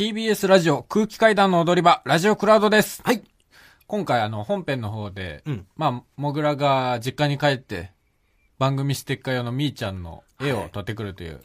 TBS ラジオ空気階段の踊り場、ラジオクラウドです。はい。今回あの本編の方で、うんまあ、もぐらが実家に帰って、番組ステッカー用のみーちゃんの絵を撮ってくるという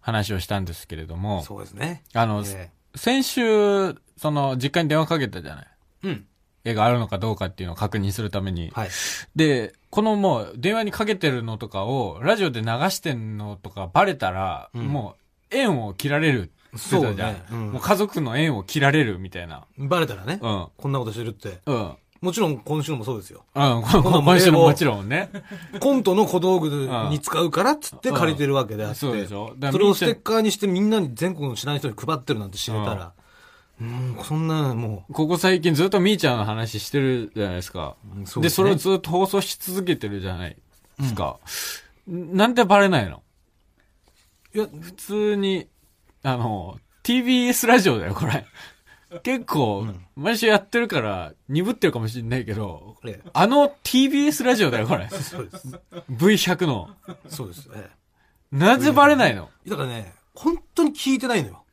話をしたんですけれども、そうですね。あの、え先週、その実家に電話かけたじゃない。えうん。絵があるのかどうかっていうのを確認するために。はい。で、このもう電話にかけてるのとかをラジオで流してんのとかバレたら、うんもう縁を切られるそうねうんもう家族の縁を切られるみたいな。バレたらね、うん。こんなことしてるって。うん。もちろん今週のもそうですよ。うん、ここの 今週ももちろんね。コントの小道具に使うからっつって借りてるわけであって。そうでしょそれをステッカーにしてみんなに全国の知らない人に配ってるなんて知れたら、うん、そんなもここ最近ずっとみーちゃんの話してるじゃないですか。うんそうでねそれをずっと放送し続けてるじゃないですか。なんでバレないの？う、いや、普通に、あの、TBS ラジオだよ、これ。結構、毎週やってるから、鈍ってるかもしれないけど、ええあの TBS ラジオだよ、これ。そうです。V100 の。そうです。えなぜバレないの？えだからね、本当に聞いてないのよ。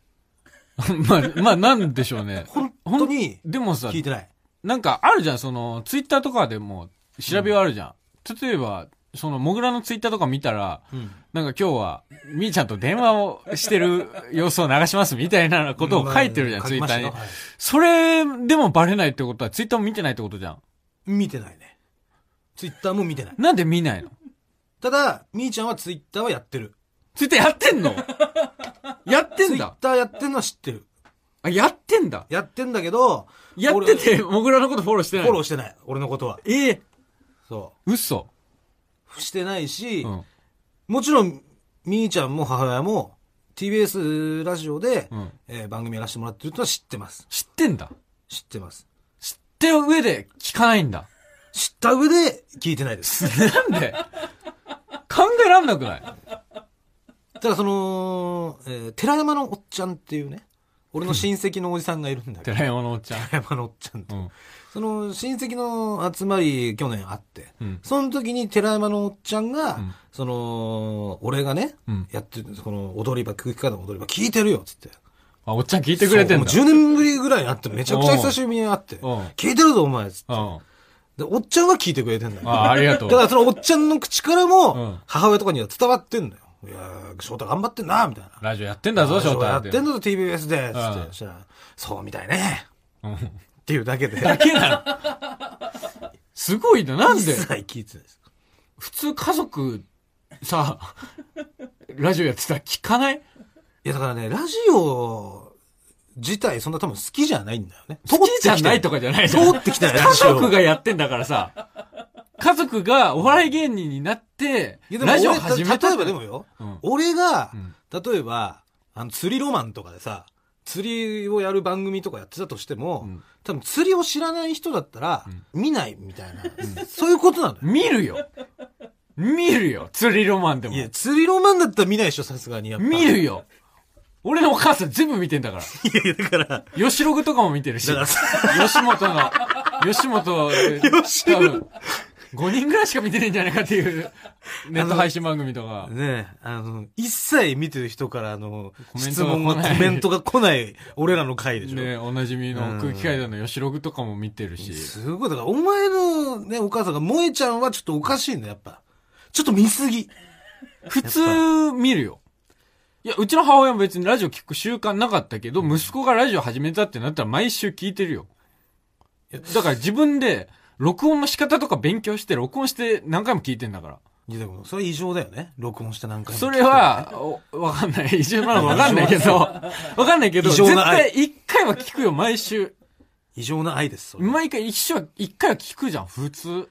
まあ、まあ、なんでしょうね。本当にでもさ聞、いてない。なんかあるじゃん、その、ツイッターとかでも調べはあるじゃん。例えば、その、モグラのツイッターとか見たら、うん。なんか今日は、みーちゃんと電話をしてる様子を流しますみたいなことを書いてるじゃん、まあツイッターに。はいそれでもバレないってことは、ツイッターも見てないってことじゃん。見てないね。ツイッターも見てない。なんで見ないの？ただ、みーちゃんはツイッターはやってる。ツイッターやってんの？やってツイッんだ。ターやってんのは知ってる。あ、やってんだ。やってんだけど、やってて、モグラのことフォローしてない。フォローしてない。俺のことは。ええそ嘘。う。してないし、うん。もちろん、みーちゃんも母親も TBS ラジオで、うん。えー番組やらせてもらってるとは知ってます。知ってんだ。知ってます。知ってる上で聞かないんだ。知った上で聞いてないです。なんで？考えらんなくない？ただその、えー寺山のおっちゃんっていうね、俺の親戚のおじさんがいるんだけど、寺山のおっちゃん。寺山のおっちゃんと、うん。その親戚の集まり去年あって、うん。その時に寺山のおっちゃんが、うんその、俺がね、うん。やってる、この踊り場、空気階段の踊り場聞いてるよ、つって。あ、おっちゃん聞いてくれてんだ。もう10年ぶりぐらいに会って、めちゃくちゃ久しぶりに会って、うん。聞いてるぞ、お前、つって。うん。で、おっちゃんは聞いてくれてんだよ。あ、ありがとう。だからそのおっちゃんの口からうもん、母親とかには伝わってんだよ。いやー、翔太頑張ってんな、みたいな。ラジオやってんだぞ、翔太やってんだぞ、TBS で、つって。うんそしたら、そうみたいね。うん。っていうだけで。だけなの？すごいな。なんで？一切聞いてないです。普通家族、さ、ラジオやってたら聞かない？いや、だからね、ラジオ自体そんな多分好きじゃないんだよね。好きじゃないとかじゃないじゃん。通ってきたよ、家。族がやってんだからさ。家族がお笑い芸人になって、ラジオ俺始めた例えばでもよ、うん俺がう、ん例えば、あの、釣りロマンとかでさ、釣りをやる番組とかやってたとしても、うん多分釣りを知らない人だったら、うん見ないみたいな、そういうことなのよ。見るよ。見るよ。釣りロマンでもい。や、釣りロマンだったら見ないでしょ、さすがにやっぱ。見るよ。俺のお母さん全部見てんだから。いやいや、だから、吉ログとかも見てるし。吉本の、吉本、吉多分5人ぐらいしか見てないんじゃないかっていう、ネット配信番組とか。ねえ、あの、一切見てる人から、あの、質問が、コメントが来ない、俺らの回でしょ。ね、おなじみの空気階段の吉ログとかも見てるし。すごい、だから、お前のね、お母さんが、萌えちゃんはちょっとおかしいんだ、やっぱ。ちょっと見すぎ。普通見るよ。いや、うちの母親も別にラジオ聞く習慣なかったけど、息子がラジオ始めたってなったら毎週聞いてるよ。だから自分で、録音の仕方とか勉強して、録音して何回も聞いてんだから。いや、でも、それ異常だよね。録音して何回も聞くそれは、おわかんない。異常なのかわかんないけど、わかんないけど、異常絶な愛対一回は聞くよ、毎週。異常な愛です、それ毎回一週は、一回は聞くじゃん、普通。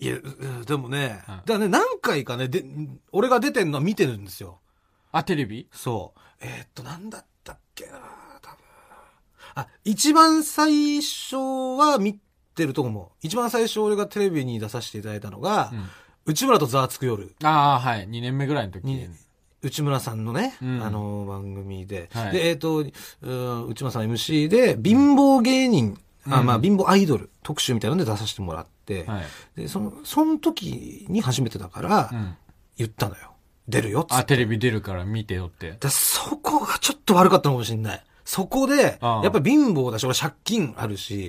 いや、うでもね、うんだからね、何回かね、で、俺が出てんのは見てるんですよ。あ、テレビ？そう。えーっと、なんだったっけな多分。あ、一番最初は見てるとこも、一番最初俺がテレビに出させていただいたのが、うん。内村とざわつく夜。ああ、はい。2年目ぐらいの時にに。内村さんのね、うんあの番組で。はいで、えーっと、うん内村さん MC で、貧乏芸人、あうんまあ、貧乏アイドル特集みたいなので出させてもらって、はい。で、その、その時に初めてだからう、ん。言ったのよ。出るよっつってあ、テレビ出るから見てよって。だそこがちょっと悪かったのかもしれない。そこで、ああやっぱり貧乏だし、俺借金あるし、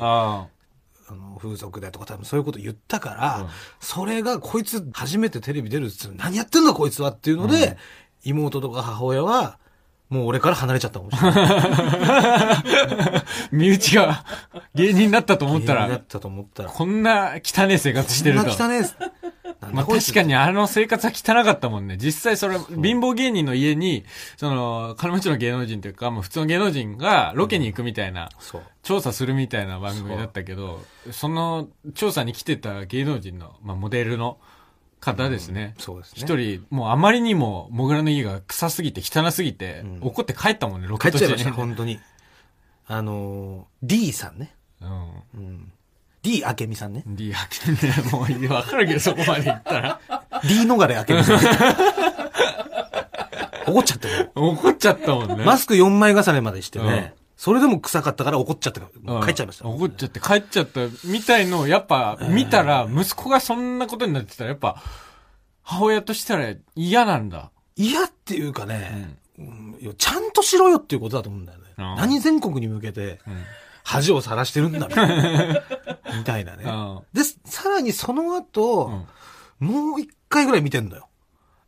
ああの、風俗でとか多分そういうこと言ったから、うん。それがこいつ初めてテレビ出るっつ何やってんだこいつはっていうので、うん。妹とか母親は、もう俺から離れちゃったかもしれない。あ。身内が芸人になったと思ったら、芸人だったと思ったら。こんな汚い生活してると。こんな汚ねまあ確かにあの生活は汚かったもんね。実際それ、貧乏芸人の家に、その、金持ちの芸能人というか、もう普通の芸能人がロケに行くみたいな、そう。調査するみたいな番組だったけど、その調査に来てた芸能人の、まあモデルの方ですね。そうですね。一人、もうあまりにも、モグラの家が臭すぎて、汚すぎて、うん怒って帰ったもんね、ロケ帰っちゃいました、に。本当に。あのー、D さんね。ううん。D 明美さんね。ん。リアクね、もうわかるけど、そこまで言ったら。D 逃れ明美さん。怒っちゃってる。怒っちゃったもんね。マスク4枚重ねまでしてうんね。それでも臭かったから怒っちゃって、帰っちゃいました。怒っちゃって帰っちゃったみたいのをやっぱ見たら、息子がそんなことになってたらやっぱ、母親としたら嫌なんだ。嫌っていうかね、うんちゃんとしろよっていうことだと思うんだよね。うん何全国に向けてうん。恥をさらしてるんだみたいな。みたいなね。うんで、さらにその後、もう一回ぐらい見てんだよ。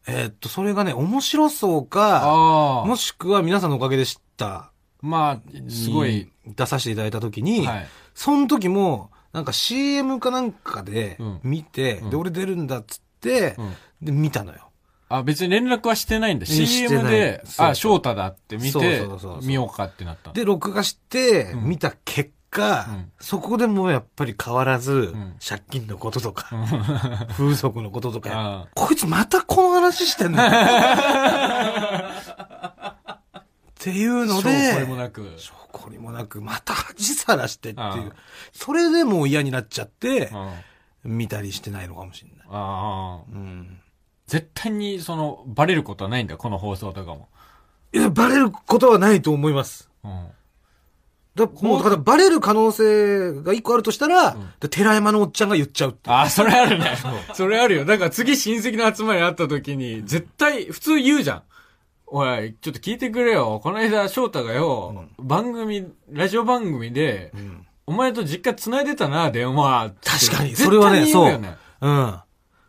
えーっと、それがね、面白そうか。もしくは皆さんのおかげで知った。まあ、すごい。に出させていただいた時に、はい。その時も、なんか CM かなんかでうん。見て、うん。で、俺出るんだっつって、うん。で、見たのよ。あ、別に連絡はしてないんだ。CM で、あ、翔太だって見て見ようかってなった。で、録画して、うん。見た結果、うん。そこでもやっぱり変わらず、ん。借金のこととか、あ 風俗のこととか、あ。こいつまたこの話してんの？っていうので、証拠もなく。証拠にもなく、また恥さらしてっていうああ。それでもう嫌になっちゃって見たりしてないのかもしれない。あ。うん。絶対に、その、バレることはないんだ、この放送とかも。いや、バレることはないと思います。うん。だもう、だからバレる可能性が一個あるとしたら、で寺山のおっちゃんが言っちゃうっていう。あ、それあるね。それあるよ。だから次親戚の集まりあった時に、絶対、普通言うじゃん。おい、ちょっと聞いてくれよ。この間、翔太がよ、番組、ラジオ番組で、うんお前と実家繋いでたな、電話。確かに、それはね、そう。言よねうん。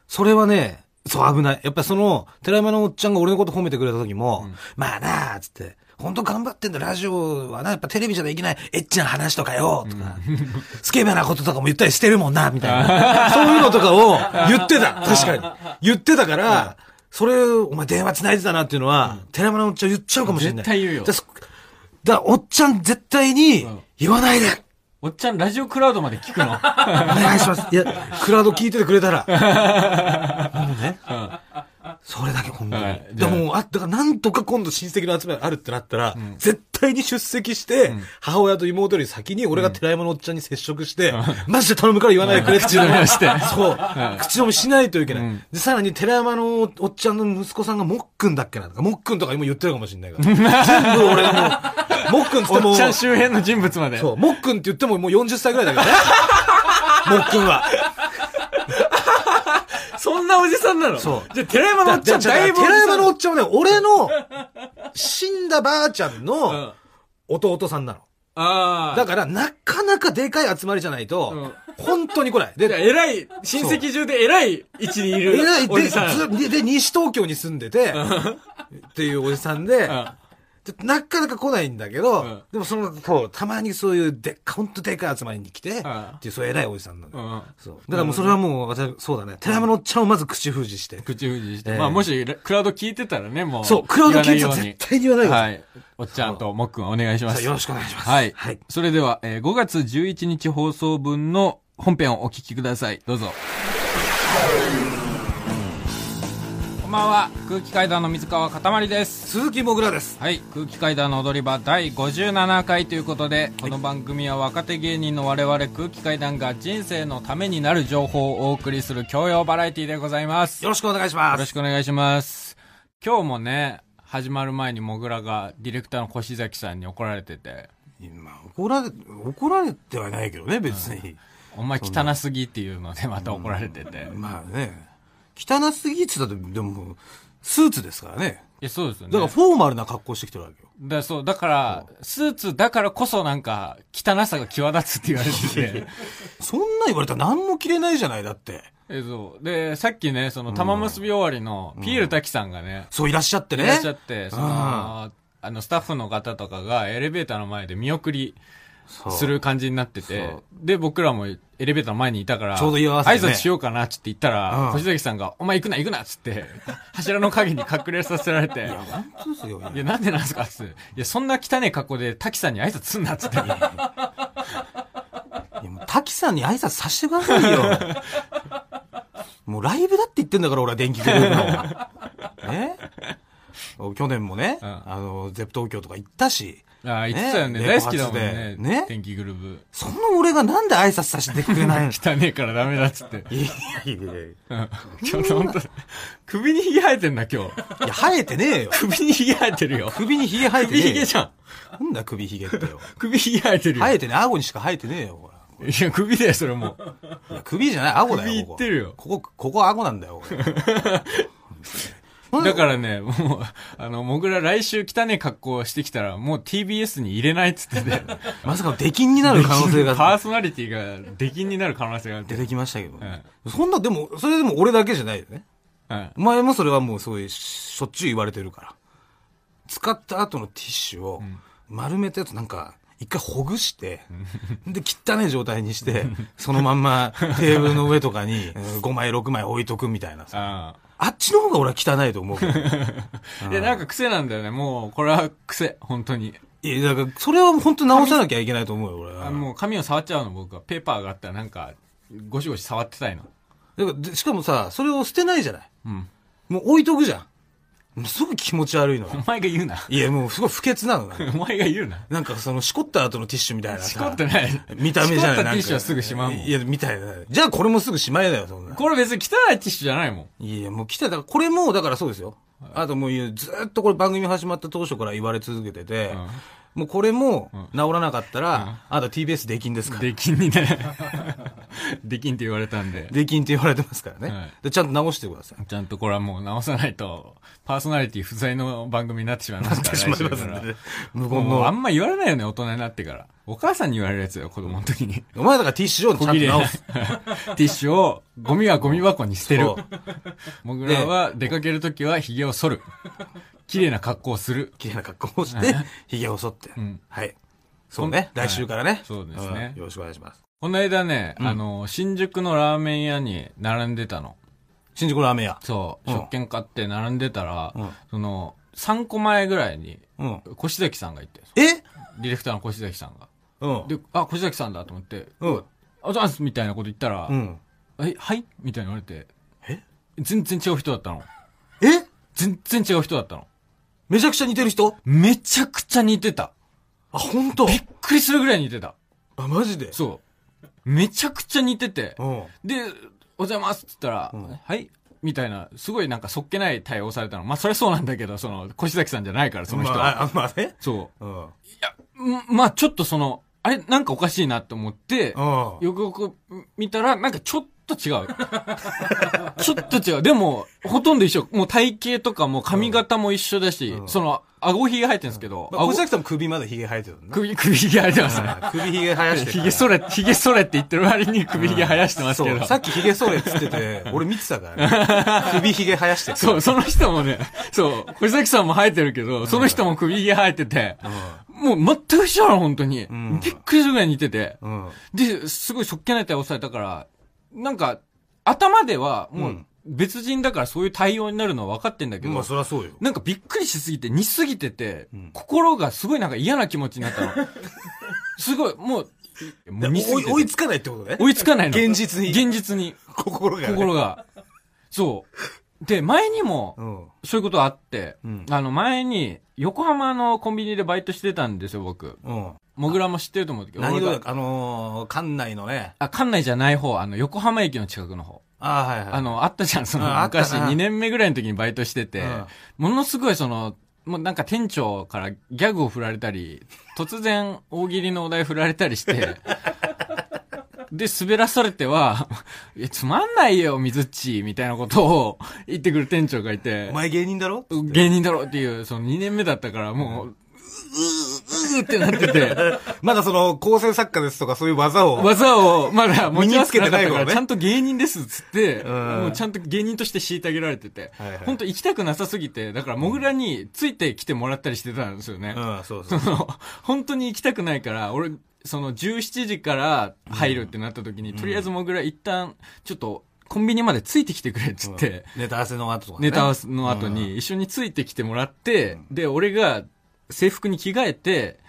それはね、そう危ない。やっぱりその、寺山のおっちゃんが俺のこと褒めてくれた時も、まあなあ、つって、本当頑張ってんだ、ラジオはな、やっぱテレビじゃできないエッチな話とかよ、とか、スケベなこととかも言ったりしてるもんな、みたいな。そういうのとかを言ってた。確かに。言ってたから、それ、お前電話繋いでたなっていうのは、寺山のおっちゃん言っちゃうかもしれない。絶対言うよだからおっちゃん絶対にうん、言わないで、おっちゃん、ラジオクラウドまで聞くの？お願いします。いや、クラウド聞いててくれたら。もうね。それだけ本当に。はいでも、あ、だからなんとか今度親戚の集まりあるってなったら、絶対に出席して、母親と妹より先に俺が寺山のおっちゃんに接触して、マジで頼むから言わないでくれって口止めをしてそう。はい口止めしないといけない。うんで、さらに寺山のおっちゃんの息子さんがもっくんだっけなとか、もっくんとか今言ってるかもしれないから。全部俺がもう、もっくんってもおっちゃん周辺の人物まで。そう、もっくんって言ってももう40歳ぐらいだけどね。もっくんは。そんなおじさんなの？そうじゃあ、寺山のおっちゃん、だだいぶ。寺山のおっちゃんはね、俺の死んだばあちゃんうのん弟さんなの。ああ。だから、なかなかでかい集まりじゃないと、本当に来ない。で、偉い、親戚中で偉い位置にいるえらい、で、で、で、西東京に住んでて、っていうおじさんで、でなかなか来ないんだけど、うんでもその、そう、たまにそういうでっか、ほんとでかい集まりに来て、んっていう、そういう偉いおじさんなのよ。うんそう。だからもうそれはもう、私、そうだね。寺山のおっちゃんをまず口封じして。口封じして。ええまあ、もし、クラウド聞いてたらね、もう。そう、クラウド聞いてたら絶対に言わないではい。おっちゃんともっくんお願いします。よろしくお願いします。はい。はい。それでは、えー5月11日放送分の本編をお聞きください。どうぞ。こんばんは。空気階段の水川かたまりです。鈴木もぐらです。はい。空気階段の踊り場第57回ということで、この番組は若手芸人の我々空気階段が人生のためになる情報をお送りする教養バラエティでございます。よろしくお願いしよろます。しくお願いします。今日もね、始まる前にモグラがディレクターの越崎さんに怒られてて、まあ、怒られ、怒られてはないけどね、別に。お前汚すぎっていうのでまた怒られてて。まあね、汚すぎって言って、でも、スーツですからね。いや、そうですよね。だからフォーマルな格好してきてるわけよ。だそう、だから、スーツだからこそなんか、汚さが際立つって言われてて。そんな言われたら何も着れないじゃない、だって。え、そう。で、さっきね、その、玉結び終わりの、ピエール滝さんがね、そういらっしゃってね。いらっしゃって、その、あの、スタッフの方とかがエレベーターの前で見送りする感じになっててで、僕らもエレベーターの前にいたから、ちょうど居合わせてね挨拶しようかなって言ったら、うん星崎さんが、お前行くな行くなっつって、柱の陰に隠れさせられて、本当ですよ。いや、なんでなんすかっつって。いや、そんな汚い格好で滝さんに挨拶すんなっつって。いやもう滝さんに挨拶させてくださいよ。もうライブだって言ってんだから、俺は電気グループの。ね？去年もね、うんあの、ゼップ東京とか行ったし、ああ、言ってたよね。ね大好きだもんね。ね天気グルーブ。その俺がなんで挨拶させてくれないの？汚ねえからダメだっつって。いやいやいや今日ほんと、首にヒゲ生えてんだ、今日。や、生えてねえよ。首にヒゲ生えてるよ。首にヒゲ生えて首ねえよ。ヒゲじゃん。なんだ首ヒゲってよ。首ヒゲ生えてるよ。生えてね、顎にしか生えてねえよ、ほら。いや、首だよ、それもう。いや首じゃない、顎だよ。首いってるよここ、ここ顎なんだよ、俺 だからね、もう、あの、もぐら来週汚ねえ格好してきたら、もう TBS に入れないっつってて。まさかの出禁になる可能性パがーソナリティが出禁になる可能性が。出てきましたけど。そんな、でも、それでも俺だけじゃないよね。うん。お前もそれはもうそういう、しょっちゅう言われてるから。使った後のティッシュを丸めたやつなんか、一回ほぐして、で、汚い状態にして、そのまんまテーブルの上とかに 5枚6枚置いとくみたいなさ。ああっちの方が俺は汚いと思うけど。あ。いや、なんか癖なんだよね。もう、これは癖、本当に。いや、だから、それは本当直さなきゃいけないと思うよ、俺は。あもう髪を触っちゃうの、僕は。ペーパーがあったらなんか、ゴシゴシ触ってたいの。だからでしかもさ、それを捨てないじゃない。うん。もう置いとくじゃん。もうすごい気持ち悪いのよ。お前が言うな。いや、もうすごい不潔なのお前が言うな。なんかその、しこった後のティッシュみたいなさ。しこってない。見た目じゃないしこったティッシュはすぐしまうもんいや、みたいな。じゃあこれもすぐしまえだよ、そんな。これ別に汚いティッシュじゃないもん。いや、もう来た、だからこれも、だからそうですよ。あともう言う、ずーっとこれ番組始まった当初から言われ続けてて、もうこれも治らなかったら、あなた TBS 出禁ですから。出禁にね。出禁って言われたんで。出禁って言われてますからね。はいでちゃんと直してください。ちゃんとこれはもう直さないと、パーソナリティ不在の番組になってしまいますから、しまいますかね。無言の。あんま言われないよね、大人になってから。お母さんに言われるやつよ、子供の時に。お前だからティッシュをちゃんと。直す。ティッシュを、ゴミはゴミ箱に捨てるそう。もぐらは出かけるときは髭を剃る。綺麗な格好をする。綺麗な格好をして、髭を剃って。んはい。そうね。はい来週からね。そうですねんよろしくお願いします。この間ね、あの、新宿のラーメン屋に並んでたの。新宿ラーメン屋。そう、うん食券買って並んでたら、うんその、3個前ぐらいに、うん。越崎さんがいて、え？ディレクターの越崎さんが。うん。で、あ、越崎さんだと思って、うん。あざーすみたいなこと言ったら、うん。え、はい？みたいに言われて、え？全然違う人だったの。え？全然違う人だったの。めちゃくちゃ似てる人？めちゃくちゃ似てた。あ、本当？びっくりするぐらい似てた。あ、マジで？そう。めちゃくちゃ似てて。うん。で、おはようございますって言ったら、んはい？みたいな、すごいなんかそっけない対応されたの。まあ、それはそうなんだけど、その、越崎さんじゃないから、その人は。まあ、あまあね。そう。うん。いや、んまあ、ちょっとその、あれ、なんかおかしいなって思って、うん。よくよく見たら、なんかちょっと違う。ちょっと違う。でも、ほとんど一緒。もう体型とかも髪型も一緒だし、うんその、顎ひげ生えてるんですけど、まあ、小顎崎さんも首まで髭生えてるんだ。首、首ひげ生えてますね。あ首髭生やしてるからひげそれ、ひげそれって言ってる割に首ひげ生やしてますけど。そう、さっき髭剃れっつってて、俺見てたからね。首髭生やしてる。そう、その人もね、そう、小崎さんも生えてるけど、その人も首ひげ生えてて、もう全く一緒なの、本当に。んびっくりするぐらい似てて。うん。で、すごいそっけない対応されたから、なんか、頭では、もう、別人だからそういう対応になるのは分かってんだけど、まあ、そりゃそうよ。なんかびっくりしすぎて、似すぎてて、ん心がすごいなんか嫌な気持ちになったの。すごい、もう、もう似すぎてて追い追いつかないってことね。追いつかないの。現実に現実に。心がね。心が。そう。で、前にも、うん。そういうことあって、うんあの、前に、横浜のコンビニでバイトしてたんですよ、僕。うん。もぐらも知ってると思うけど。何俺ががあのー、館内のね。あ、館内じゃない方、あの、横浜駅の近くの方。ああ、はいはい。あの、あったじゃん、その、昔、な2年目ぐらいの時にバイトしてて、うんものすごいその、もうなんか店長からギャグを振られたり、突然大喜利のお題振られたりして、で、滑らされては、いや、つまんないよ、水っち、みたいなことを言ってくる店長がいて。お、前芸人だろ？芸人だろっていう、その2年目だったから、もう、うー、うーってなってて、まだその、構成作家ですとかそういう技を。技をまだ持ち合わせてなかったから、身につけてない頃ねちゃんと芸人ですっつって、うん。もうちゃんと芸人として虐げられてて。はいはい、本当行きたくなさすぎて、だから、モグラについてきてもらったりしてたんですよね。うん、そうそ。そう。の、本当に行きたくないから、俺、その17時から入るってなった時に、とりあえずモグラ一旦、ちょっと、コンビニまでついてきてくれっつって、ネタ合わせの後とかね。ネタ合わせの後に一緒についてきてもらって、で、俺が制服に着替えて、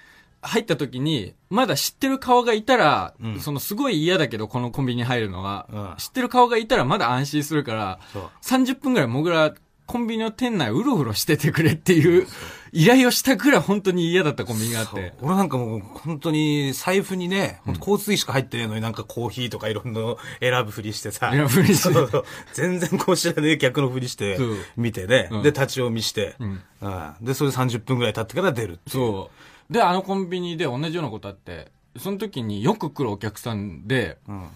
入った時に、まだ知ってる顔がいたら、うん。そのすごい嫌だけど、このコンビニに入るのは、うん。知ってる顔がいたらまだ安心するから、そう。30分ぐらいモグラ、コンビニの店内うろうろしててくれっていう依頼をしたぐらい本当に嫌だったコンビニがあって。俺なんかもう本当に財布にね、本当交通費しか入ってねえのになんかコーヒーとかいろんなの選ぶふりしてさ。選ぶふりして全然こう知らねえ客のふりして見てね。うんで、立ち読みして、んうんで、それで30分ぐらい経ってから出るそう。で、あのコンビニで同じようなことあって、その時によく来るお客さんで、うん。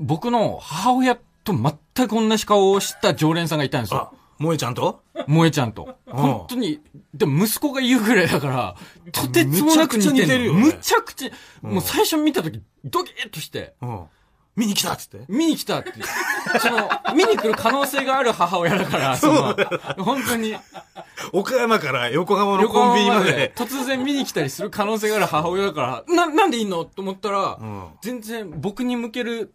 僕の母親と全く同じ顔をした常連さんがいたんですあよ。、萌えちゃんと？萌えちゃんと。本当に、でも息子が言うぐらいだから、とてつもなく似てむちゃくちゃ似てるよね。むちゃくちゃ、もう最初見た時、ドキッとして、うん。見に来たっつって？見に来たって。その、見に来る可能性がある母親だから、その、本当に、岡山から横浜の横コンビニ浜まで。突然見に来たりする可能性がある母親だから、な、なんでいいの？と思ったら、うん。全然僕に向ける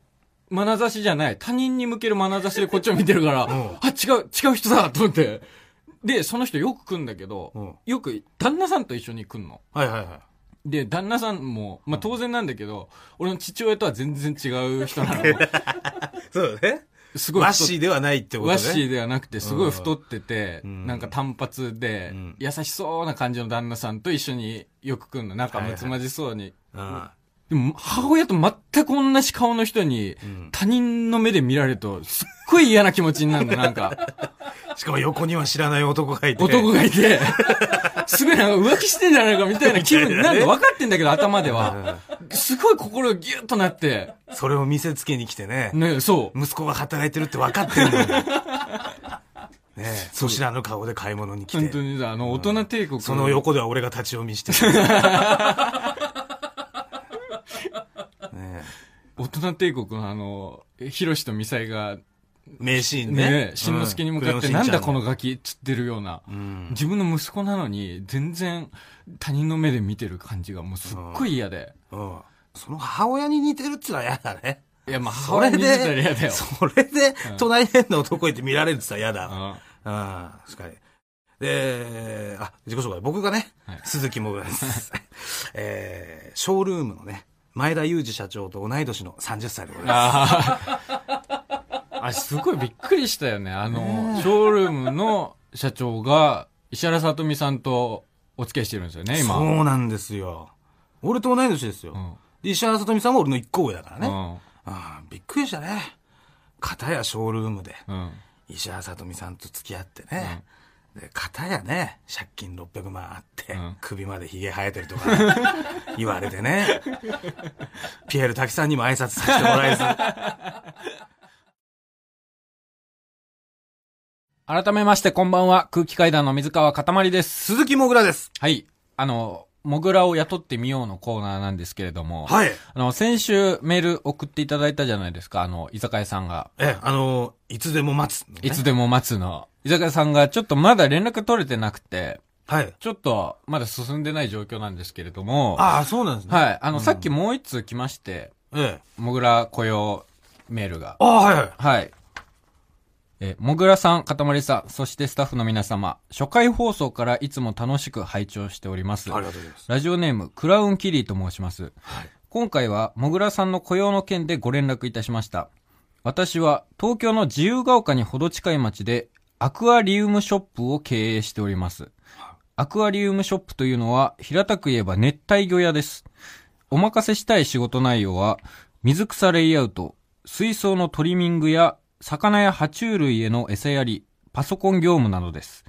眼差しじゃない、他人に向ける眼差しでこっちを見てるから、んあ、違う、違う人だと思って。で、その人よく来んだけど、うんよく旦那さんと一緒に来んの。はいはいはい。で、旦那さんも、まあ当然なんだけど、俺の父親とは全然違う人なの。そうだね。すごいワッシーではないってことね。ワッシーではなくて、すごい太ってて、うんなんか単発でうん、優しそうな感じの旦那さんと一緒によく来るの。仲睦まじそうに。うん。でも、母親と全く同じ顔の人に、ん他人の目で見られると、すっごい嫌な気持ちになるの、なんか。しかも横には知らない男がいて。男がいて、すごいなんか浮気してんじゃないかみたいな気分になるの分かってんだけど、頭では。すごい心がギュッとなって、それを見せつけに来てね。ね、そう。息子が働いてるって分かってんのに。ねえ、そ知らぬ顔で買い物に来て。本当にさ、あの、大人帝国。その横では俺が立ち読みして る。ね大人帝国のあの、ヒロシとミサイが、え名シーンね。ね、しんのすけに向かって、なんだこのガガキっつってるような。うん。自分の息子なのに、全然他人の目で見てる感じがもうすっごい嫌で。うん。その母親に似てるっつうのは嫌だね。いや、まあ、母それ親に見てたら嫌だで、よ。それで、隣に変な男いて見られるってさ嫌だ。うんああ、確かに。で、あ、自己紹介。僕がね、はい鈴木もぐらです。えー、ショールームのね、前田裕二社長と同い年の30歳でございまああ。あ、すごいびっくりしたよね。あの、ショールームの社長が、石原さとみさんとお付き合いしてるんですよね、す。今。そうなんですよ。俺と同い年ですよ。うんで石原さとみさんも俺の一個上だからね。うん。ああびっくりしたね。片やショールームで、うん。石原さとみさんと付き合ってね。で、片やね、借金600万あって、うん首まで髭生えてるとか 言われてね。ピエール滝さんにも挨拶させてもらえず。改めまして、こんばんは。空気階段の水川かたまりです。鈴木もぐらです。はい。あの、モグラを雇ってみようのコーナーなんですけれども。はい。あの、先週メール送っていただいたじゃないですか。あの、居酒屋さんが。え、あの、いつでも待つ、いつでも待つの。居酒屋さんがちょっとまだ連絡取れてなくて、はい。ちょっとまだ進んでない状況なんですけれども。ああ、そうなんですね。はい。あの、さっきもう一通来まして、ええ。モグラ雇用メールが。ああ、はいはい。はい。え、もぐらさん、かたまりさん、そしてスタッフの皆様、初回放送からいつも楽しく拝聴しております。ありがとうございます。ラジオネーム、クラウンキリーと申します。はい。今回は、もぐらさんの雇用の件でご連絡いたしました。私は、東京の自由が丘にほど近い町で、アクアリウムショップを経営しております。アクアリウムショップというのは、平たく言えば熱帯魚屋です。お任せしたい仕事内容は、水草レイアウト、水槽のトリミングや、魚や爬虫類への餌やり、パソコン業務などです。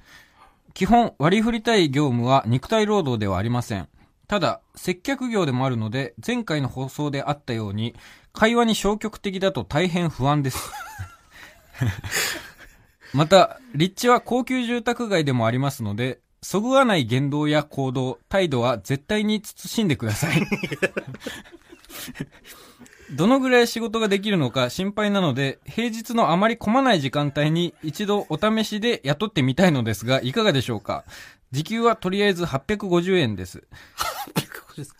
基本割り振りたい業務は肉体労働ではありません。ただ、接客業でもあるので、前回の放送であったように、会話に消極的だと大変不安です。また、立地は高級住宅街でもありますので、そぐわない言動や行動、態度は絶対に慎んでください。どのぐらい仕事ができるのか心配なので、平日のあまり混まない時間帯に一度お試しで雇ってみたいのですが、いかがでしょうか？時給はとりあえず850円です。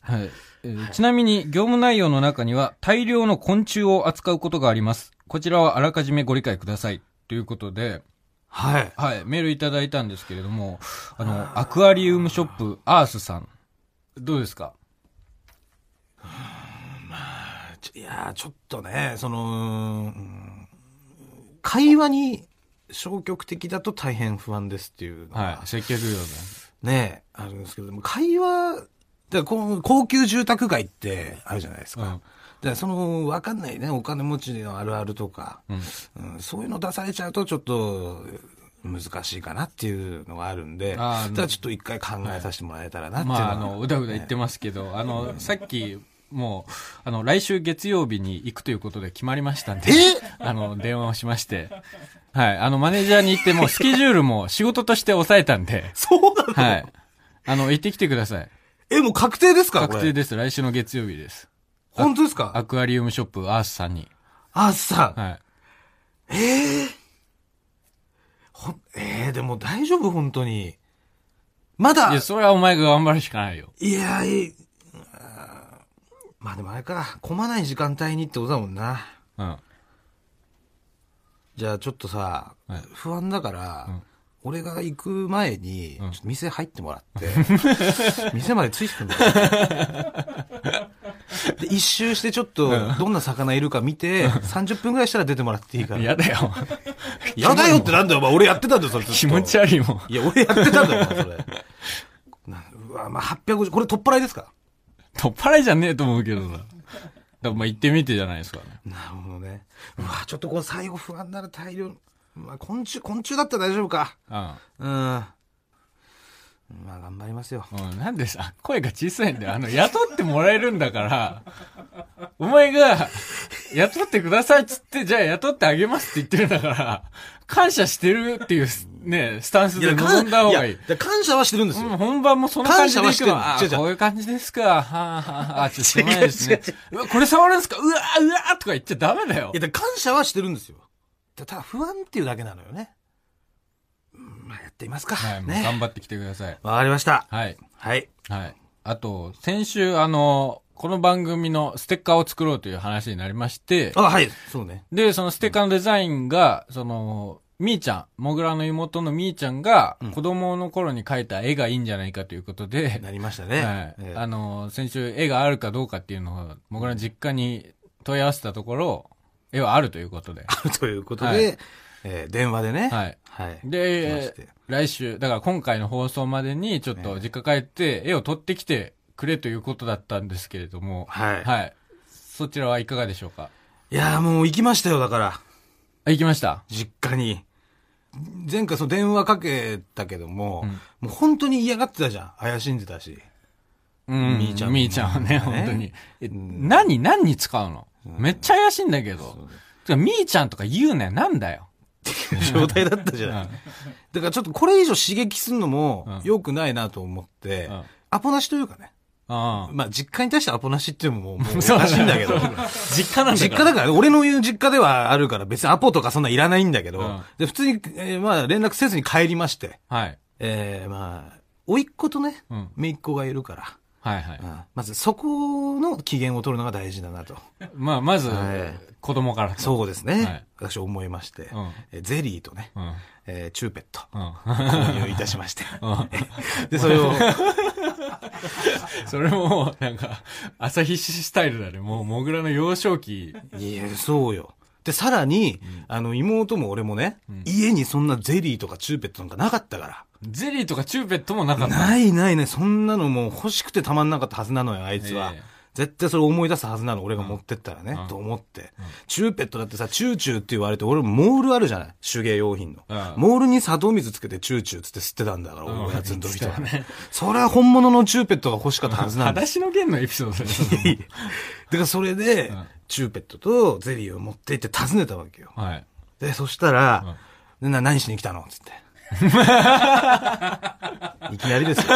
はい。えーちなみに業務内容の中には大量の昆虫を扱うことがあります。こちらはあらかじめご理解ください。ということで、はい。はい、メールいただいたんですけれども、あの、アクアリウムショップアースさん。どうですか？ちょいやーちょっとね、その、うん会話に消極的だと大変不安ですっていうのは、はい、接客業ね、あるんですけども、会話、だ高級住宅街ってあるじゃないですか。うんらその、わかんないね、お金持ちのあるあるとか、うん。うんそういうの出されちゃうとちょっと難しいかなっていうのがあるんで、あーただちょっと一回考えさせてもらえたらなっていうのは、まあ、あの、うだうだ言ってますけど、あの、さっき、もう、あの、来週月曜日に行くということで決まりましたんで、あの、電話をしまして、はい、あの、マネージャーに行って、もうスケジュールも仕事として抑えたんで、そうなの、はい。あの、行ってきてください。え、もう確定ですか？確定です。来週の月曜日です。本当ですか？アクアリウムショップアースさんに。あさん？はい。ええほん、ええでも大丈夫？本当に。まだ、いや、それはお前が頑張るしかないよ。いや、ーまあでもあれか、混まない時間帯にってことだもんな。うん。じゃあちょっとさ、はい不安だから、うん俺が行く前に、うんちょっと店入ってもらって、店までついてくんだよ。で、一周してちょっと、どんな魚いるか見て、30分ぐらいしたら出てもらっていいから。やだよ。やだよってなんだよ、お前。俺やってたんだよ、それ。気持ち悪いもん。いや、俺やってたんだよ、お前それ。なうわ、まあ、850、これ取っ払いですか？取っ払いじゃねえと思うけどな。だまあ行ってみてじゃないですかね。なるほどね。うわ、ちょっとこの最後不安なら大量、まあ、昆虫、昆虫だったら大丈夫か。うん。うん。まあ、頑張りますよ。うん、なんでさ、声が小さいんだよ。あの、雇ってもらえるんだから、お前が、雇ってくださいっつって、じゃあ雇ってあげますって言ってるんだから、感謝してるっていう、ね、スタンスで臨んだ方がいい。や感謝はしてるんですよ。うん本番もその感じで感謝はしてる違う違うこういう感じですか。はあ、はあ、はあ、ちょっとすいですねこれ触るんですかうわ、うわとか言っちゃダメだよいや、。感謝はしてるんですよ。たただ不安っていうだけなのよね。うんまあ、やってみますか。はい、もうね。頑張ってきてください。わかりました。はい。はい。はい。あと、先週、あの、この番組のステッカーを作ろうという話になりまして、あ、はい。そうね。で、そのステッカーのデザインが、その、みーちゃん、もぐらの妹のみーちゃんがうん、子供の頃に描いた絵がいいんじゃないかということで、なりましたね。はい。ええあの、先週絵があるかどうかっていうのを、もぐらの実家に問い合わせたところ、絵はあるということで。ということで、はいえー電話でね。はい。はい。で来週、だから今回の放送までにちょっと実家帰って絵を撮ってきてくれということだったんですけれども、はい。はい。そちらはいかがでしょうか？いやーもう行きましたよ、だから。あ、行きました？実家に。前回その電話かけたけども、うんもう本当に嫌がってたじゃん。怪しんでたし。うん。みーちゃんもみーちゃんはね、ね本当に。え、ん何、何に使うの？うんめっちゃ怪しいんだけど。みーちゃんとか言うなよ。なんだよ。状態だったじゃない。うんだからちょっとこれ以上刺激するのもうん良くないなと思って、うんアポなしというかね。あまあ実家に対してアポなしっていうのももうおかしいんだけど。実家なんだから。実家だから、俺の言う実家ではあるから別にアポとかそんないらないんだけど、うんで普通に、えーまあ連絡せずに帰りまして、はい。えー、まあ、甥っ子とね、うん。姪っ子がいるから、はいはい。うんまずそこの機嫌を取るのが大事だなと。まあ、まずはい、子供から。そうですね。はい私思いまして、うん。えーゼリーとね、うん。えーチューペット、うん。購入いたしまして。うんで、それを、それもなんか、朝日スタイルだね。もう、モグラの幼少期。いや、そうよ。で、さらに、あの、妹も俺もね、ん家にそんなゼリーとかチューペットなんかなかったから。ゼリーとかチューペットもなかった。ないないね。そんなのもう欲しくてたまんなかったはずなのよ、あいつは。え絶対それ思い出すはずなの、俺が持ってったらね、うんと思って。チューペットだってさ、チューチューって言われて、俺モールあるじゃない？手芸用品の。うんモールに砂糖水つけてチューチューつって吸ってたんだから、んおやつの時とか言ってそれは本物のチューペットが欲しかったはずなんだ裸足の弦のエピソードだよ。だからそれで、うんチューペットとゼリーを持って行って訪ねたわけよ。はい。で、そしたら、でな何しに来たの？つって。いきなりですよ。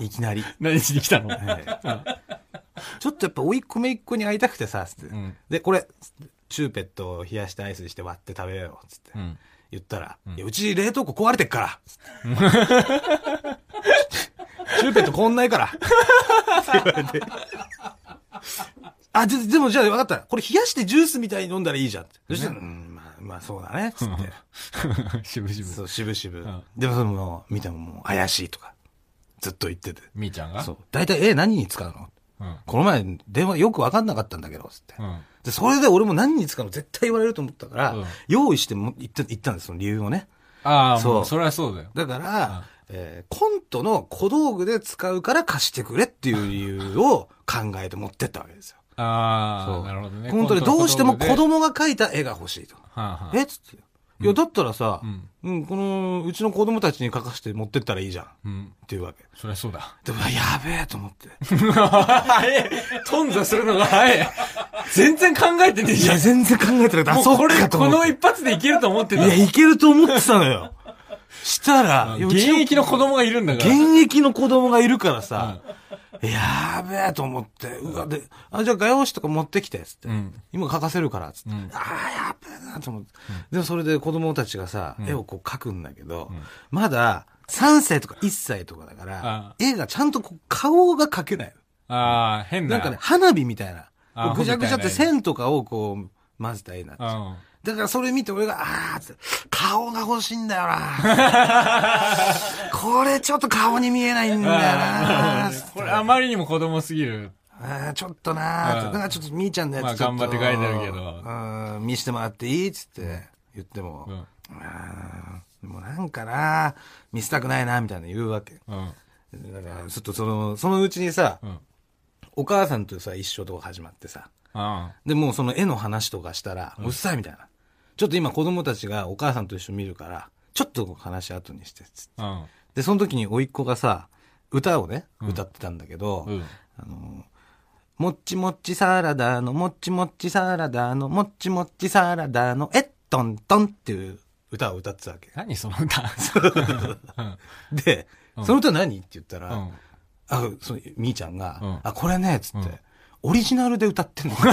いきなり。何しに来たの？ちょっとやっぱ甥っ子姪っ子に会いたくてさ、つって。んで、これ、チューペットを冷やしてアイスにして割って食べよう、つって。うん。言ったら、いや、うち冷凍庫壊れてっから。チューペットこんないから。って言われて。あ、で、でもじゃあ分かった。これ冷やしてジュースみたいに飲んだらいいじゃん。そしたら、うん、まあ、まあそうだね。つって。しぶしぶ。そう、渋々。んでもその、見てももう怪しいとか、ずっと言ってて。みーちゃんが？そう。大体、え、何に使うの？うん。この前、電話よく分かんなかったんだけど、つって。うん。で、それで俺も何に使うの絶対言われると思ったから、うん用意しても言った、言ったんです、その理由をね。ああ、そう、それはそうだよ。だから、えーコントの小道具で使うから貸してくれっていう理由を考えて持ってったわけですよ。ああ、そう。なるほどね。コントでどうしても子は供が描いた絵が欲しいと。あはあえっつって。いや、だったらさ、んうん、この、うちの子供たちに描かして持ってったらいいじゃん。っうん。ていうわけ。そりゃそうだ。でも、やべえと思って。早い。頓挫するのが早い。全然考えてねえいじゃんや、。全然考えてなかった。あ、そうもこれ、こ。の一発でいけると思ってたいや、いけると思ってたのよ。したら、現役の子供がいるんだから。現役の子供がいるからさ、やべえと思って、うわ、で、あ、じゃあ画用紙とか持ってきて、つって。うん。今書かせるから、つって。んああ、やべえなと思って。でもそれで子供たちがさ、絵をこう描くんだけど、んまだ3歳とか1歳とかだからあ、絵がちゃんとこう顔が描けないああ、変な。の。なんかね、花火みたいな。ぐちゃぐちゃって線とかをこう混ぜた絵になってう。ん。だからそれ見て俺が、ああ、つって顔が欲しいんだよな。これちょっと顔に見えないんだよな。これあまりにも子供すぎる。あーちょっとなだからちょっとみーちゃんのやまあつちょっと、頑張って書いてるけどうん、見してもらっていいっつって言っても、うん。でもなんかな見せたくないな、みたいな言うわけ。うん。だから、ちょっとその、そのうちにさ、うん。お母さんとさ、一緒とか始まってさ、あで、もうその絵の話とかしたら、うっさいみたいな。ちょっと今子供たちがお母さんと一緒に見るから、ちょっと話後にして、つって。で、その時に甥っ子がさ、歌をね、歌ってたんだけど、うん。あの、もっちもっちサラダの、もっちもっちサラダの、もっちもっちサラダの、えっとんとんっていう歌を歌ってたわけ。何その歌？で、その歌何？って言ったら、うん。あ、その、みーちゃんが、うんあ、これね、つって、うんオリジナルで歌ってんの？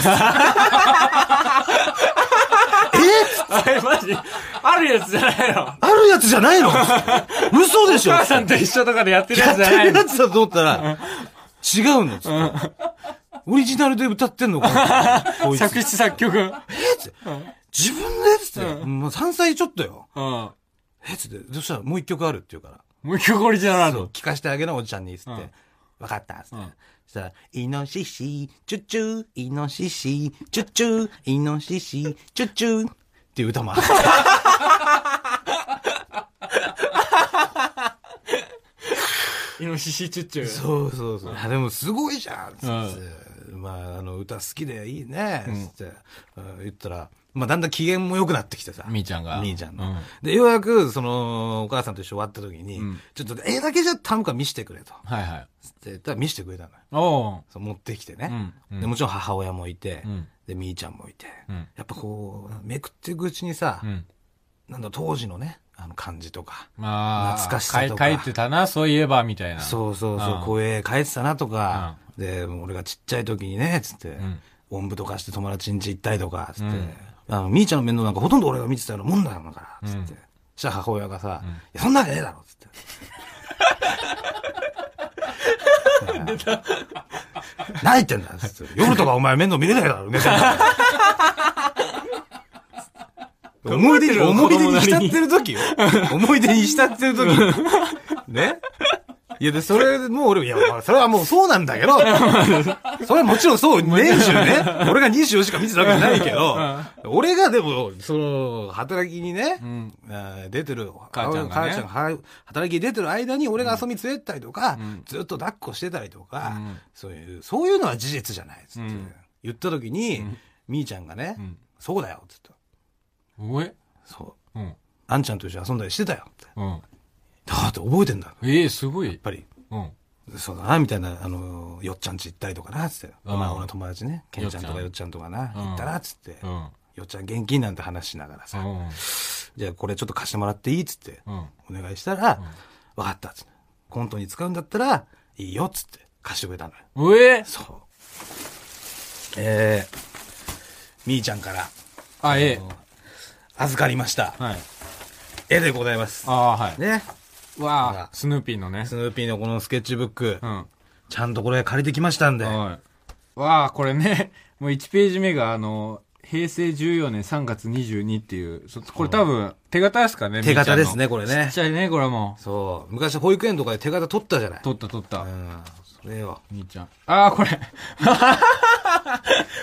あれ、マジあるやつじゃないのあるやつじゃないの？嘘でしょお母さんと一緒とかでやってるやってやつじゃないのるやつだと思ったら、違うの、つって。オリジナルで歌ってんの？か 作詞作曲。えっつって自分でつって、もう3歳ちょっとよ。うん。えつって、そしたらもう一曲あるって言うから。もう一曲オリジナルあるの？聞かしてあげな、おじちゃんに、つって。うんわかった、つって。うんそしたら、イノシシ、チュッチュー、イノシシ、チュッチュー、イノシシ、チュッチューっていう歌もある。イノシシチュッチュ。そうそうそう。あ、でもすごいじゃん、つって。まあ、あの、歌好きでいいね、つって、うん言ったら、まあ、だんだん機嫌も良くなってきてさ。みーちゃんがみーちゃんの。うんで、ようやく、その、お母さんと一緒終わった時に、うんちょっと絵だけじゃ頼むから見してくれと。はいはい。つって言ったら見してくれたのよ。おう。そう持ってきてね、うんうんで。もちろん母親もいて、うんで、みーちゃんもいて、うんやっぱこう、めくっていくうちにさ、うん。なんだ、当時のね、あの感じとか、まあ、懐かしさとか書いてたな、そういえば、みたいな。そうそうそう、うんこういう絵描いてたなとか、で、俺がちっちゃい時にね、つって、んおんぶとかして友達ん家行ったりとか、つって、うんあの、みーちゃんの面倒なんかほとんど俺が見てたようなもんだよ、だから、つって。うんそしたら母親がさ、いや、そんなわけねえだろ、つって。何言ってんだつって。夜とかお前面倒見れないだろ、寝てんだ 思い出に、思い出に浸ってる時よ。思い出に浸ってる時。ねいいや、で、それ、もう俺、いや、まあそれはもうそうなんだけど、それはもちろんそう、年中ね、俺が24時間見てたわけじゃないけど、俺がでも、その、働きにね、うん。あー出てる、母ちゃんがね母ちゃんがは働きに出てる間に俺が遊び連れてったりとか、うんずっと抱っこしてたりとか、うんそういう、そういうのは事実じゃないっつって、うん言った時に、うんみーちゃんがね、うんそうだよ、つって。おえ？そう。うん。あんちゃんと一緒に遊んだりしてたよって。うん。だって覚えてんだ。やっええすごい。ぱり。うん。そうだな、みたいな、あの、よっちゃんち行ったりとかな、つって。うんまあ、俺の友達ね、ケンちゃんとかよっちゃんとかな、うん行ったな、つって。うん。よっちゃん現金なんて話しながらさ、うん。じゃあこれちょっと貸してもらっていいっつって、うん。お願いしたら、わかったっつって。コントに使うんだったら、いいよっつって貸してくれたのよ。おえそう。えー、みーちゃんからあ、ええ。預かりました。はい。絵でございます。ああ、はい。ね。わあ、スヌーピーのねス。ヌーピーのこのスケッチブック、うん。ちゃんとこれ借りてきましたんで。はい。わあ、これね、もう1ページ目が、あの、平成14年3月22っていう、そこれ多分、手形ですかね手形ですね、これねちっ。ちゃいね、これもそう。昔保育園とかで手形取ったじゃない。う。取った取った。うん。それよ。みーちゃん。ああ、これ。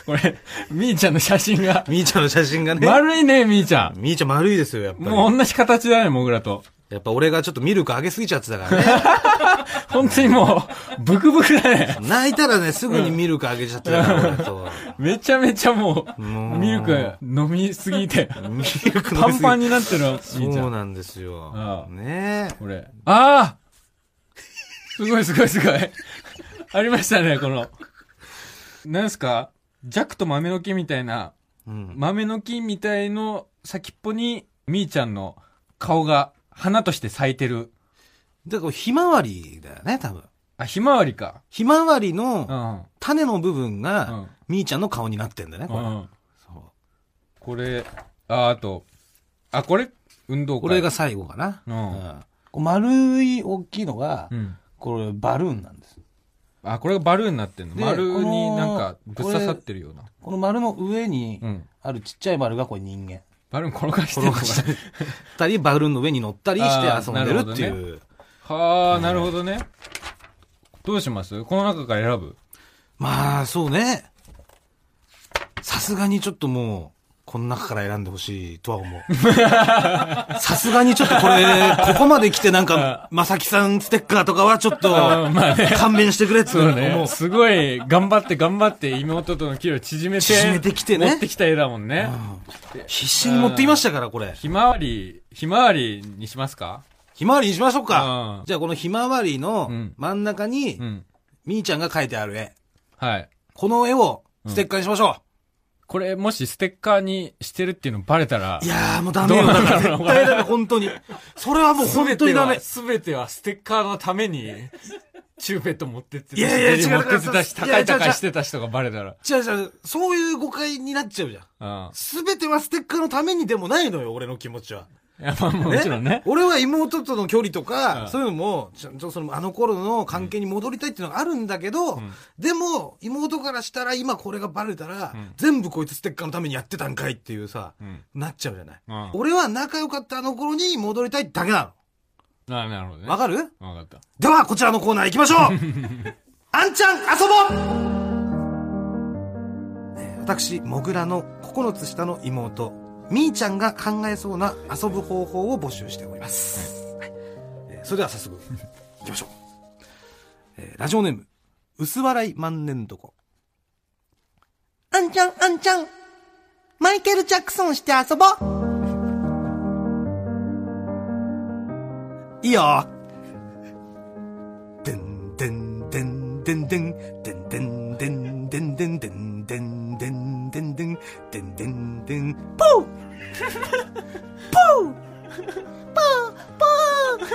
これ、みーちゃんの写真が。みーちゃんの写真がね。丸いね、みーちゃん。みーちゃん丸いですよ、やっぱり。もう同じ形だね、もぐらと。やっぱ俺がちょっとミルクあげすぎちゃってたからね。本当にもう、ブクブクだね。泣いたらね、すぐにミルクあげちゃってたから、俺と。めちゃめちゃもう、ミルク飲みすぎて、ミルクパンパンに。になってるそ。うんなんですよあ。あねえ。これ。ああすごいすごいすごい。ありましたね、この。なんすか?ジャックと豆の木みたいな、うん。豆の木みたいの先っぽに、みーちゃんの顔が花として咲いてる。だからひまわりだよね、多分。あ、ひまわりか。ひまわりうのん。種の部分うんが、みーちゃんの顔になってんだよね、これ。うん。そこれ、あ、あと、あ、これ、運動会。うこれが最後かな。うんうんこう丸い大きいのがう、ん。これバルーンなんです。あ、これがバルーンになってんの？で丸になんかぶっ刺さってるような。この丸の上にうん。あるちっちゃい丸がこれ人間。バルーン転がしてたり、バルーンの上に乗ったりして遊んでるっていう。はあ、なるほどね。どうします？この中から選ぶ？まあ、そうね。さすがにちょっともう、この中から選んでほしいとは思う。さすがにちょっとこれ、ここまで来てなんか、まさきさんステッカーとかはちょっと、勘弁してくれって思う。ね。すごい、頑張って頑張って妹との距離を縮めて、縮めてきてね持ってきた絵だもんね。必死に持っていましたから、これ。ひまわり、ひまわりにしますか？ひまわりにしましょうかう。んじゃあこのひまわりのうん真ん中にう、ん。みーちゃんが描いてある絵。はい。この絵をステッカーにしましょこれ、もしステッカーにしてるっていうのバレたらう。い、やーもうダメよ。だから絶対ダメ、本当に。それはもう本当にダメ。すべてはステッカーのために、チューペット持ってってたし、いやいやデリ持ってってたし、高い違う違う違う高いしてた人がバレたら。違う違う、そういう誤解になっちゃうじゃん。うん。すべてはステッカーのためにでもないのよ、俺の気持ちは。いや、まあもちろんね。俺は妹との距離とか、うんそういうのも、ちゃんとその、あの頃の関係に戻りたいっていうのがあるんだけど、んでも、妹からしたら今これがバレたら、うん全部こいつステッカーのためにやってたんかいっていうさ、うん。なっちゃうじゃない？うん。俺は仲良かったあの頃に戻りたいだけなあなるほどね。の。わかる？わかった。では、こちらのコーナー行きましょう あんちゃん遊ぼうえー私、もぐらの9つ下の妹、みーちゃんが考えそうな遊ぶ方法を募集しております。はいえーそれでは早速、行きましょう。えーラジオネーム、薄笑い万年床。あんちゃん、あんちゃん、マイケル・ジャクソンして遊ぼういいよでんでんでんでんでんでんでんでんでんでんでんでんでんでんでんでんでんでんポーポーポーポーポーポー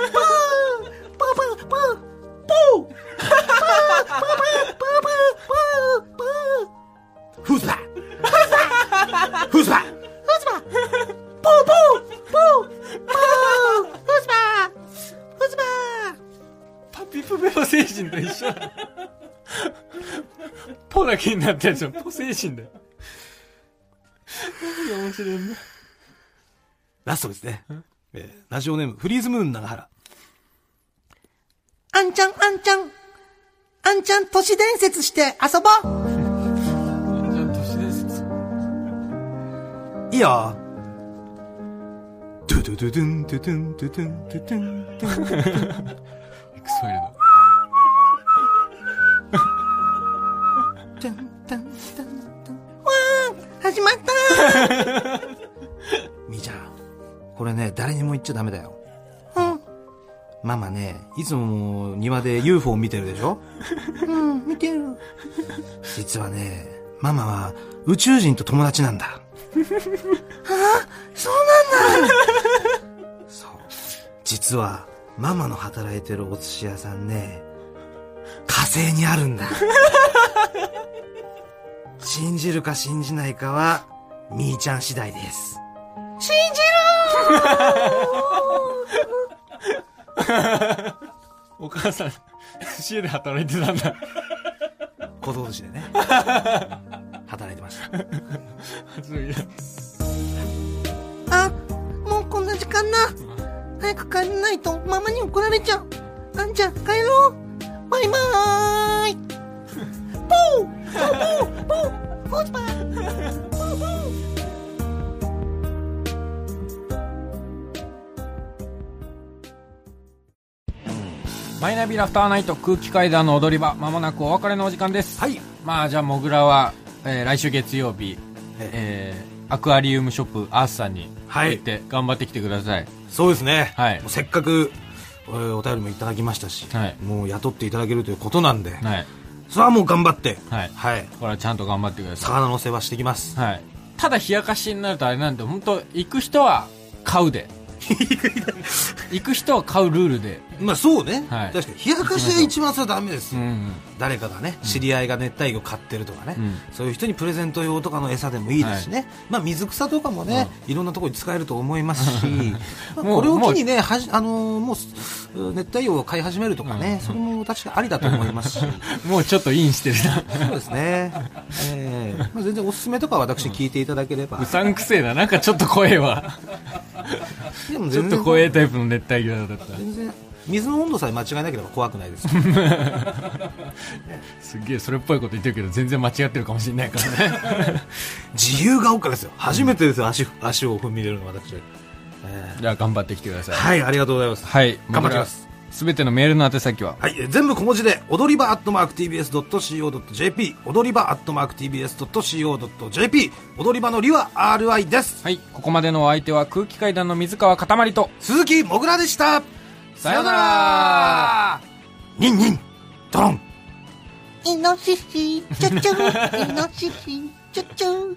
ポーポーポーポー Who's that? Who's that? Who's that? Poo poo poo poo. Who's that? Who's that? パピプペポ精神と一緒だ。ポだけになったやつはポ精神だよ。ラストですね。え？ーラジオネーム、フリーズムーン長原。あんちゃん、あんちゃん。あんちゃん都市伝説して遊ぼうじゃあ、都市伝説。いいよ。ドゥドゥドゥドゥン、ドゥドゥン、ドゥドゥン、ドゥドゥン、ドゥン。エクソイルド。タンタンタンタンわー始まったみー これね、誰にも言っちゃダメだよ。うん。ママね、いつも庭で UFO 見てるでしょ？うん、見てる。実はね、ママは宇宙人と友達なんだ。あそうなんだそう。実は、ママの働いてるお寿司屋さんね、火星にあるんだ。信じるか信じないかは、みーちゃん次第です。信 お母さん、寿司屋で働いてたんだ。じろ小僧寿司でね。働いてました。あ、もうこんな時間だ。早く帰らないとママに怒られちゃう。あんちゃん帰ろう。バイバーイ。ポーポーポーポーポーマイナビラフターナイト空気階段の踊り場、まもなくお別れのお時間です。はい。まあ、じゃあ、モグラは、えー来週月曜日、えーアクアリウムショップアースさんにはい行って頑張ってきてください。そうですね。はいせっかく、えーお便りもいただきましたし、はいもう雇っていただけるということなんで、はい。それはもう頑張って、はいはい。これはちゃんと頑張ってくださ魚の世話してきます。い。はい。ただ冷やかしになるとあれなんで、本当行く人は買うで。行く人は買うルールで。まあそうね。はい確かに、冷やかしが一番それはダメですよ。うん。誰かがね、知り合いが熱帯魚飼ってるとかね、うんそういう人にプレゼント用とかの餌でもいいですしね、まあ水草とかもね、いろんなところに使えると思いますし、まあこれを機にね、はじあのーもう、熱帯魚を飼い始めるとかね、それも確かありだと思いますし、もうちょっとインしてるな。そうですね、えーまあ、全然おすすめとかは私聞いていただければ、うさんくせえな。なんかちょっと怖えわ。でも全然ちょっと怖えタイプの熱帯魚だった。全然水の温度さえ間違えなければ怖くないです。すげえそれっぽいこと言ってるけど、全然間違ってるかもしれないからね。自由が丘ですよ。初めてですよ、足、足を踏み入れるの私。えーじゃあ頑張ってきてください。はい、ありがとうございます。はい。頑張ります。すべてのメールの宛先は？はい、えー全部小文字で、踊り場アットマーク TBS.CO.JP、踊り場アットマーク TBS.CO.JP、踊り場のりは RI です。はい。ここまでのお相手は空気階段の水川かたまりと、鈴木もぐらでした。さようならニンニン、ドロン。イノシシ、チュチュ、イノシシ、チュチュ。